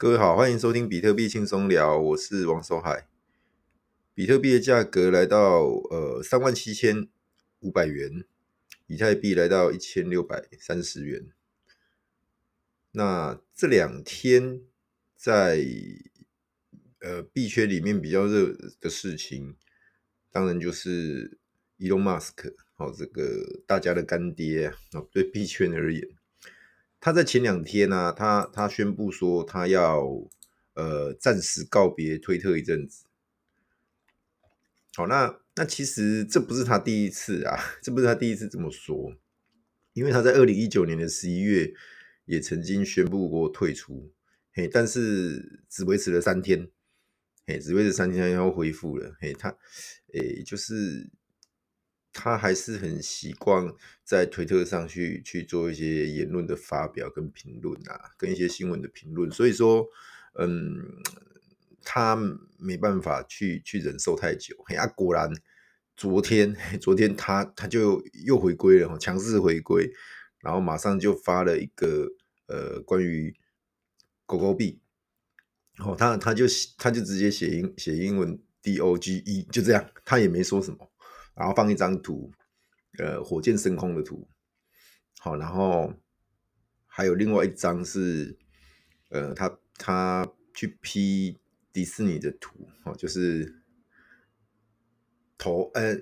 各位好，欢迎收听比特币轻松聊，我是王守海。比特币的价格来到呃三万七千五百元，以太币来到一千六百三十元。那这两天在呃币圈里面比较热的事情，当然就是 Elon Musk 哦，这个大家的干爹哦，对币圈而言。他在前两天呢、他他宣布说他要呃暂时告别推特一阵子。好，那那其实这不是他第一次啊，这不是他第一次这么说，因为他在二零一九年的十一月也曾经宣布过退出，嘿，但是只维持了三天，嘿，只维持三天他又恢复了，嘿，他诶就是。他还是很习惯在推特上去去做一些言论的发表跟评论啊，跟一些新闻的评论，所以说，嗯，他没办法去去忍受太久。哎呀，果然昨天 昨天他他就又回归了，强势回归，然后马上就发了一个呃关于狗狗币，哦，他他就他就直接写英写英文 D O G E 就这样，他也没说什么。然后放一张图，呃，火箭升空的图，好，然后还有另外一张是，呃，他他去 P 迪士尼的图，哦，就是头，呃，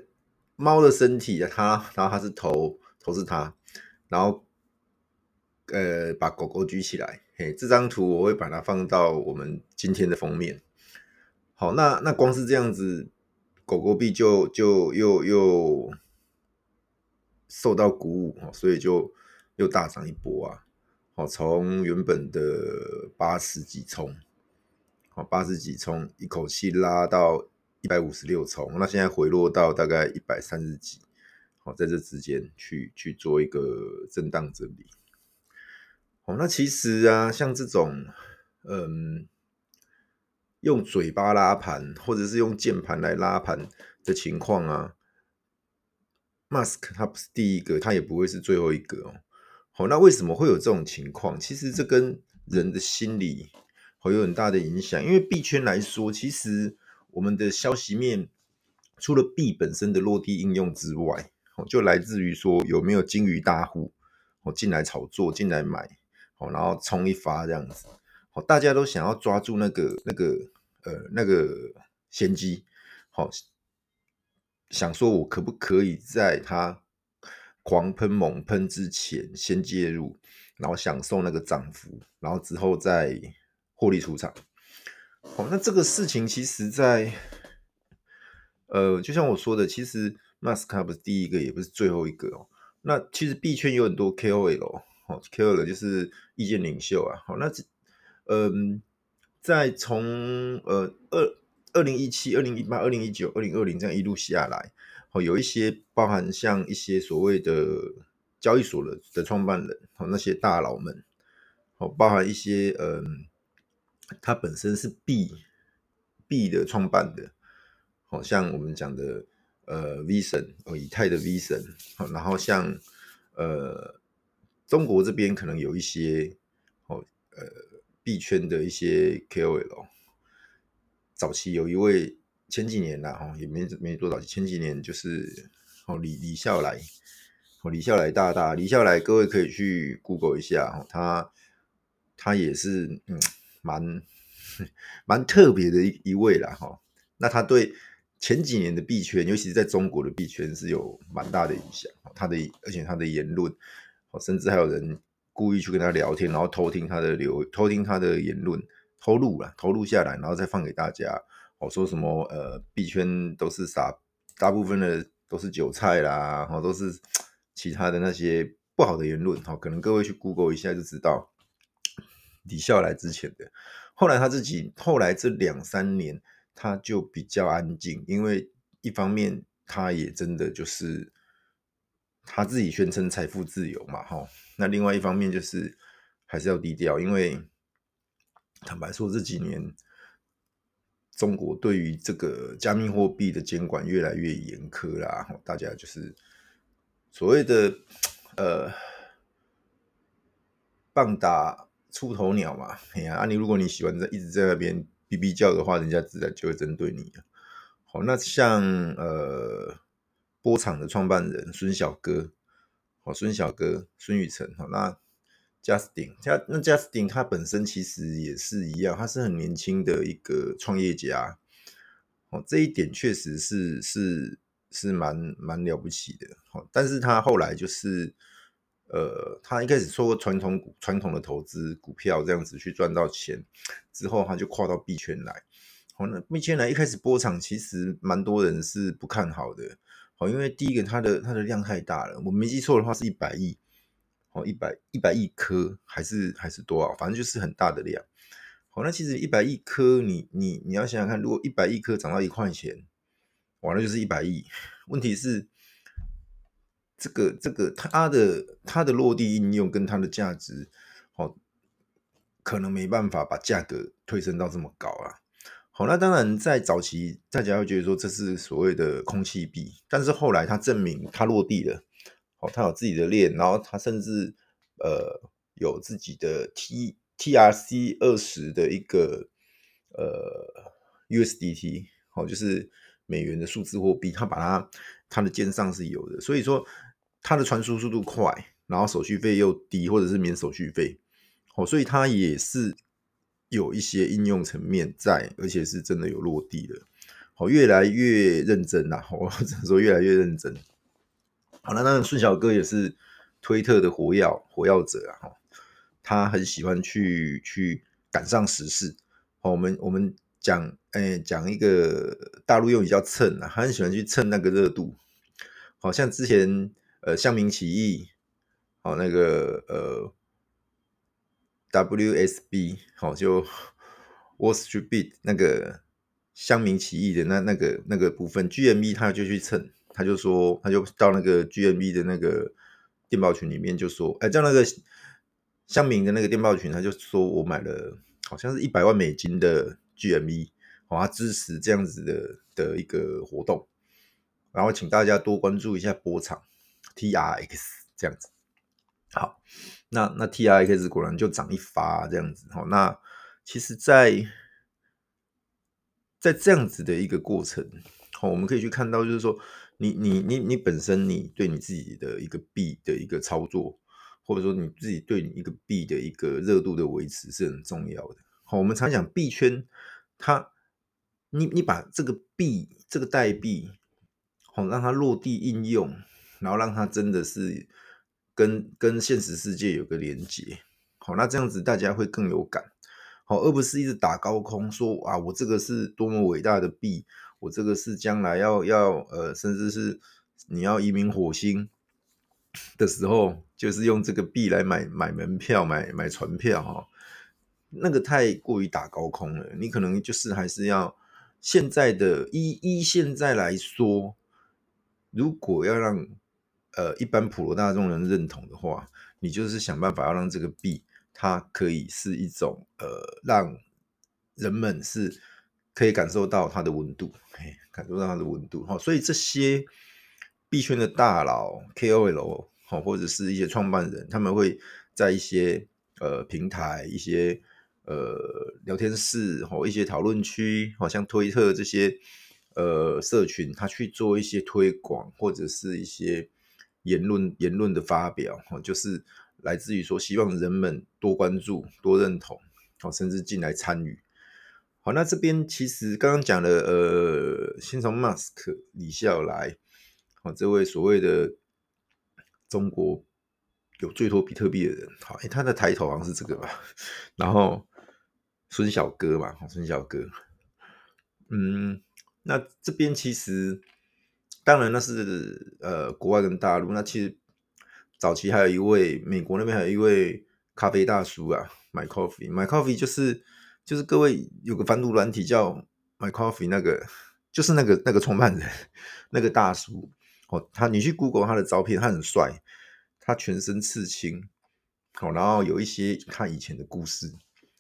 猫的身体，他，然后他是头，头是他，然后，呃，把狗狗举起来，嘿，这张图我会把它放到我们今天的封面，好，那那光是这样子。狗狗币就就又又受到鼓舞，所以就又大涨一波啊！好，从原本的八十几冲，好八十几冲，一口气拉到一百五十六冲，那现在回落到大概一百三十几，好，在这之间去去做一个震荡整理。好，那其实啊，像这种，嗯。用嘴巴拉盘，或者是用键盘来拉盘的情况啊，Mask 他不是第一个，他也不会是最后一个哦。好，那为什么会有这种情况？其实这跟人的心理会有很大的影响。因为币圈来说，其实我们的消息面除了币本身的落地应用之外，哦就来自于说有没有金鱼大户哦进来炒作、进来买，哦，然后冲一发这样子。哦，大家都想要抓住那个那个。呃，那个先机，好，想说我可不可以在它狂喷猛喷之前先介入，然后享受那个涨幅，然后之后再获利出场。好，那这个事情其实在，呃，就像我说的，其实 m a s k 不是第一个，也不是最后一个哦。那其实币圈有很多 KOL，哦，KOL 就是意见领袖啊。好，那，嗯。在从呃二二零一七、二零一八、二零一九、二零二零这样一路下来，哦，有一些包含像一些所谓的交易所的的创办人，哦，那些大佬们，哦，包含一些嗯，他本身是币币的创办的，好像我们讲的呃 V 神哦，以太的 V 神，好，然后像呃中国这边可能有一些。币圈的一些 KOL，早期有一位前几年啦，哈，也没没多少，前几年就是哦李李笑来，哦李笑来大大李笑来，各位可以去 Google 一下，哦，他他也是嗯蛮蛮特别的一一位啦，哈，那他对前几年的币圈，尤其是在中国的币圈是有蛮大的影响，他的而且他的言论，甚至还有人。故意去跟他聊天，然后偷听他的流，偷听他的言论，偷录了，偷录下来，然后再放给大家。我说什么？呃，币圈都是傻，大部分的都是韭菜啦，哦，都是其他的那些不好的言论。哦，可能各位去 Google 一下就知道。李笑来之前的，后来他自己，后来这两三年他就比较安静，因为一方面他也真的就是。他自己宣称财富自由嘛，哈，那另外一方面就是还是要低调，因为坦白说这几年中国对于这个加密货币的监管越来越严苛啦，大家就是所谓的呃棒打出头鸟嘛，哎呀，啊你如果你喜欢在一直在那边哔哔叫的话，人家自然就会针对你。好，那像呃波场的创办人孙小哥，哦孙小哥孙宇晨，好那 Justin，加那 Justin 他本身其实也是一样，他是很年轻的一个创业家，哦这一点确实是是是蛮蛮了不起的，好，但是他后来就是。呃，他一开始做过传统股、传统的投资股票这样子去赚到钱，之后他就跨到币圈来。好，那币圈来一开始波场其实蛮多人是不看好的。好，因为第一个它的它的量太大了，我没记错的话是一百亿，好，一百一百亿颗还是还是多少，反正就是很大的量。好，那其实一百亿颗，你你你要想想看，如果一百亿颗涨到一块钱，完了就是一百亿。问题是。这个这个它的它的落地应用跟它的价值，哦，可能没办法把价格推升到这么高啊。好，那当然在早期大家会觉得说这是所谓的空气币，但是后来它证明它落地了，哦，它有自己的链，然后它甚至呃有自己的 T TRC 二十的一个呃 USDT，哦，就是美元的数字货币，它把它它的肩上是有的，所以说。它的传输速度快，然后手续费又低，或者是免手续费，哦，所以它也是有一些应用层面在，而且是真的有落地的，好，越来越认真呐，我 只能说越来越认真。好了，那顺小哥也是推特的活跃活跃者啊，他很喜欢去去赶上时事。好，我们我们讲，哎，讲一个大陆用语叫蹭啊，他很喜欢去蹭那个热度，好像之前。呃，乡民起义，好，那个呃，WSB，好，就 Wall Street Beat 那个乡民起义的那那个那个部分，GMB 他就去蹭，他就说，他就到那个 GMB 的那个电报群里面就说，哎，叫那个乡民的那个电报群，他就说我买了好像是一百万美金的 GMB，好，他支持这样子的的一个活动，然后请大家多关注一下波场。T R X 这样子，好，那那 T R X 果然就涨一发这样子，好，那其实在，在这样子的一个过程，好，我们可以去看到，就是说，你你你你本身你对你自己的一个币的一个操作，或者说你自己对你一个币的一个热度的维持是很重要的。好，我们常讲币圈，它，你你把这个币这个代币，好，让它落地应用。然后让它真的是跟跟现实世界有个连接，好，那这样子大家会更有感，好，而不是一直打高空说啊，我这个是多么伟大的币，我这个是将来要要呃，甚至是你要移民火星的时候，就是用这个币来买买门票、买买船票哈，那个太过于打高空了，你可能就是还是要现在的依依现在来说，如果要让呃，一般普罗大众人认同的话，你就是想办法要让这个币，它可以是一种呃，让人们是可以感受到它的温度，感受到它的温度哈。所以这些币圈的大佬 KOL 哈，或者是一些创办人，他们会在一些呃平台、一些呃聊天室或一些讨论区，好像推特这些呃社群，他去做一些推广或者是一些。言论言论的发表，就是来自于说，希望人们多关注、多认同，甚至进来参与。好，那这边其实刚刚讲的，呃，先从 Musk 李笑来，好，这位所谓的中国有最多比特币的人，好，他的抬头好像是这个吧？然后孙小哥嘛，孙小哥，嗯，那这边其实。当然，那是呃国外跟大陆。那其实早期还有一位美国那边还有一位咖啡大叔啊，My Coffee，My Coffee 就是就是各位有个反毒软体叫 My Coffee，那个就是那个那个创办人那个大叔哦，他你去 Google 他的照片，他很帅，他全身刺青，好，然后有一些他以前的故事，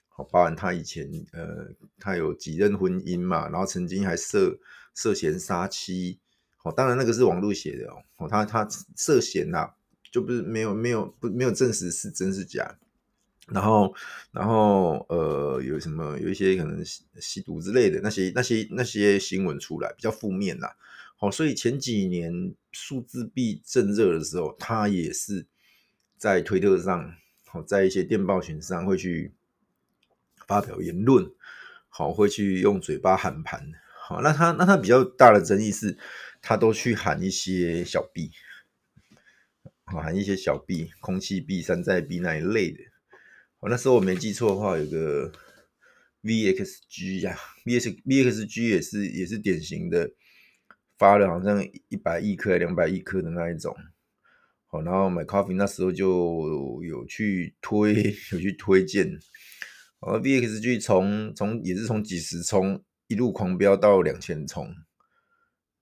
好，包含他以前呃他有几任婚姻嘛，然后曾经还涉涉嫌杀妻。哦，当然那个是网络写的哦，哦他他涉嫌呐，就不是没有没有不没有证实是真是假，然后，然后呃，有什么有一些可能吸毒之类的那些那些那些新闻出来，比较负面啦。好，所以前几年数字币正热的时候，他也是在推特上，好，在一些电报群上会去发表言论，好，会去用嘴巴喊盘。好，那他那他比较大的争议是，他都去喊一些小币，喊一些小币、空气币、山寨币那一类的。我那时候我没记错的话，有个 VXG 呀，VX VXG 也是也是典型的发了好像一百亿颗、两百亿颗的那一种。好，然后 McAfee 那时候就有去推，有去推荐。而 VXG 从从也是从几十冲一路狂飙到两千冲，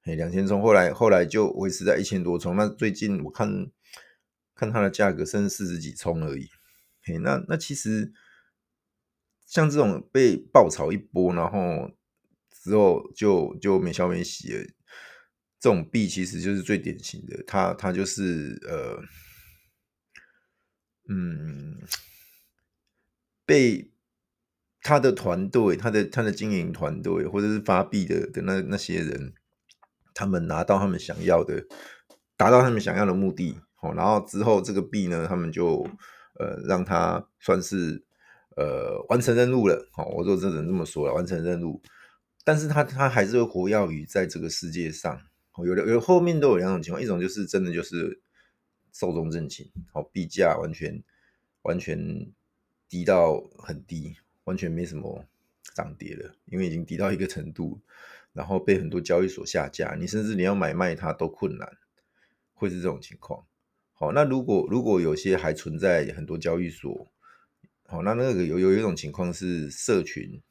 哎，两千冲，后来后来就维持在一千多冲。那最近我看看它的价格剩四十几冲而已。嘿，那那其实像这种被爆炒一波，然后之后就就没消没息了，这种币其实就是最典型的，它它就是呃，嗯，被他的团队、他的他的经营团队或者是发币的的那那些人，他们拿到他们想要的，达到他们想要的目的，哦，然后之后这个币呢，他们就。呃，让他算是呃完成任务了，好，我就只能这么说了，完成任务。但是他他还是会活跃于在这个世界上，有的有后面都有两种情况，一种就是真的就是寿终正寝，好，币价完全完全低到很低，完全没什么涨跌了，因为已经低到一个程度，然后被很多交易所下架，你甚至你要买卖它都困难，会是这种情况。好，那如果如果有些还存在很多交易所，好，那那个有有一种情况是社群，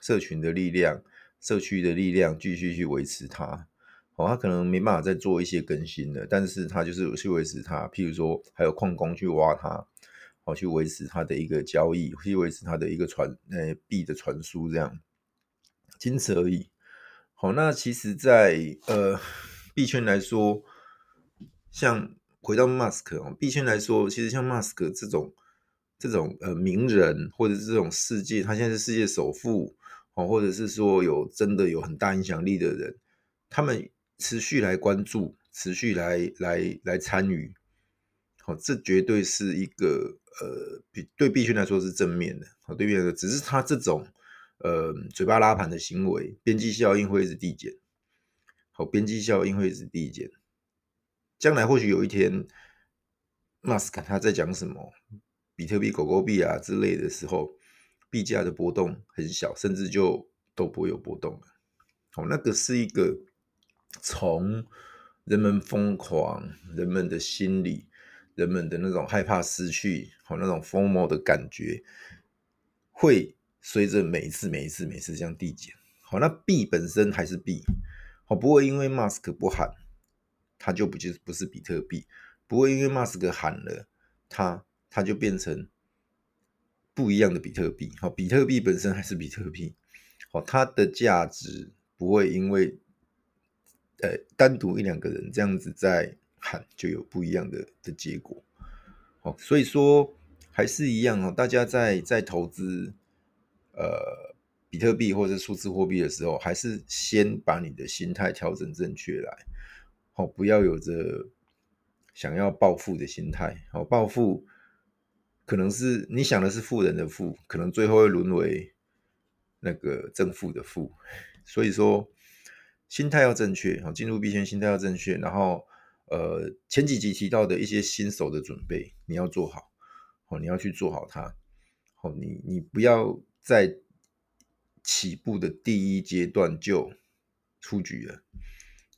社群的力量，社区的力量继续去维持它，好，它可能没办法再做一些更新了，但是它就是去维持它，譬如说还有矿工去挖它，好，去维持它的一个交易，去维持它的一个传呃币的传输，这样，仅此而已。好，那其实在，呃币圈来说，像。回到 Musk 哦，币圈来说，其实像 Musk 这种这种呃名人，或者是这种世界，他现在是世界首富哦，或者是说有真的有很大影响力的人，他们持续来关注，持续来来来参与，好，这绝对是一个呃比对币圈来说是正面的，好，对币圈来说，只是他这种呃嘴巴拉盘的行为，边际效应会一直递减，好，边际效应会一直递减。将来或许有一天，Musk 他在讲什么比特币、狗狗币啊之类的时候，币价的波动很小，甚至就都不会有波动了。哦，那个是一个从人们疯狂、人们的心理、人们的那种害怕失去、好那种疯魔的感觉，会随着每一次、每一次、每一次这样递减。好，那币本身还是币，好，不会因为 Musk 不喊。它就不就是不是比特币，不会因为马斯克喊了它，它就变成不一样的比特币。好，比特币本身还是比特币，好，它的价值不会因为呃单独一两个人这样子在喊就有不一样的的结果。好，所以说还是一样哦，大家在在投资呃比特币或者数字货币的时候，还是先把你的心态调整正确来。哦，不要有着想要暴富的心态。哦，暴富可能是你想的是富人的富，可能最后会沦为那个正负的负。所以说，心态要正确。哦，进入币圈心态要正确。然后，呃，前几集提到的一些新手的准备，你要做好。哦，你要去做好它。哦，你你不要在起步的第一阶段就出局了。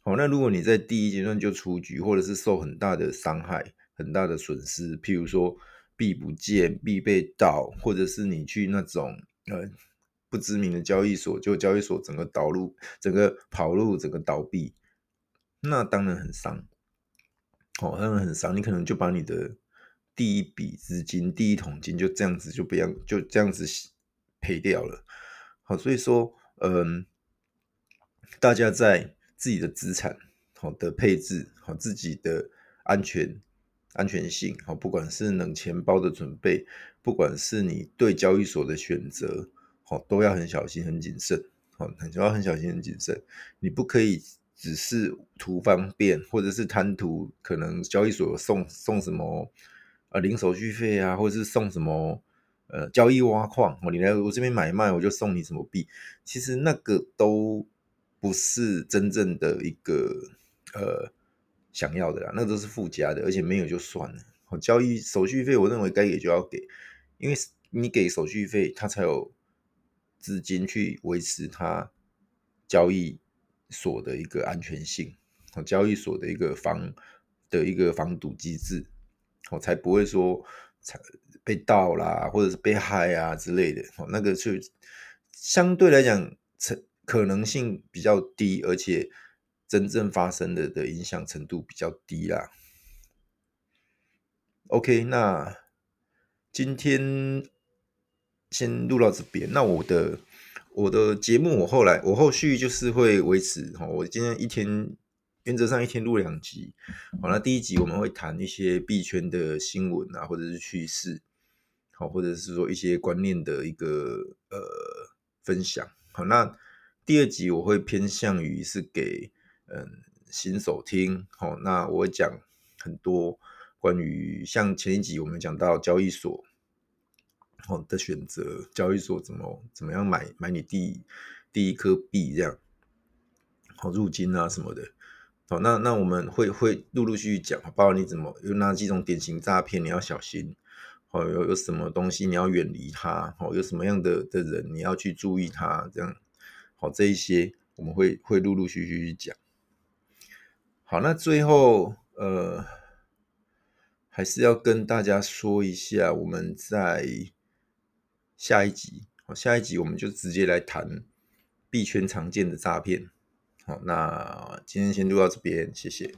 好，那如果你在第一阶段就出局，或者是受很大的伤害、很大的损失，譬如说币不见、币被盗，或者是你去那种呃不知名的交易所，就交易所整个导入、整个跑路、整个倒闭，那当然很伤。哦，当然很伤，你可能就把你的第一笔资金、第一桶金就这样子就不要就这样子赔掉了。好，所以说，嗯，大家在。自己的资产好的配置好，自己的安全安全性好，不管是冷钱包的准备，不管是你对交易所的选择，好，都要很小心、很谨慎，好，很要很小心、很谨慎。你不可以只是图方便，或者是贪图可能交易所送送什么啊零手续费啊，或者是送什么呃交易挖矿，哦，你来我这边买卖，我就送你什么币。其实那个都不是真正的一个呃想要的啦，那都是附加的，而且没有就算了。哦，交易手续费，我认为该给就要给。因为你给手续费，他才有资金去维持他交易所的一个安全性，交易所的一个防的一个防堵机制，我才不会说才被盗啦，或者是被害啊之类的。哦，那个就相对来讲，成可能性比较低，而且真正发生的的影响程度比较低啦。OK，那。今天先录到这边。那我的我的节目，我后来我后续就是会维持哈。我今天一天原则上一天录两集。好，那第一集我们会谈一些币圈的新闻啊，或者是趋势，好，或者是说一些观念的一个呃分享。好，那第二集我会偏向于是给嗯新手听。好，那我会讲很多。关于像前一集我们讲到交易所好的选择，交易所怎么怎么样买买你第第一颗币这样，好入金啊什么的，好，那那我们会会陆陆续续讲，包括你怎么有哪几种典型诈骗你要小心，哦有有什么东西你要远离它，哦有什么样的的人你要去注意它这样，好这一些我们会会陆陆续续去讲，好那最后呃。还是要跟大家说一下，我们在下一集，好，下一集我们就直接来谈币圈常见的诈骗。好，那今天先录到这边，谢谢。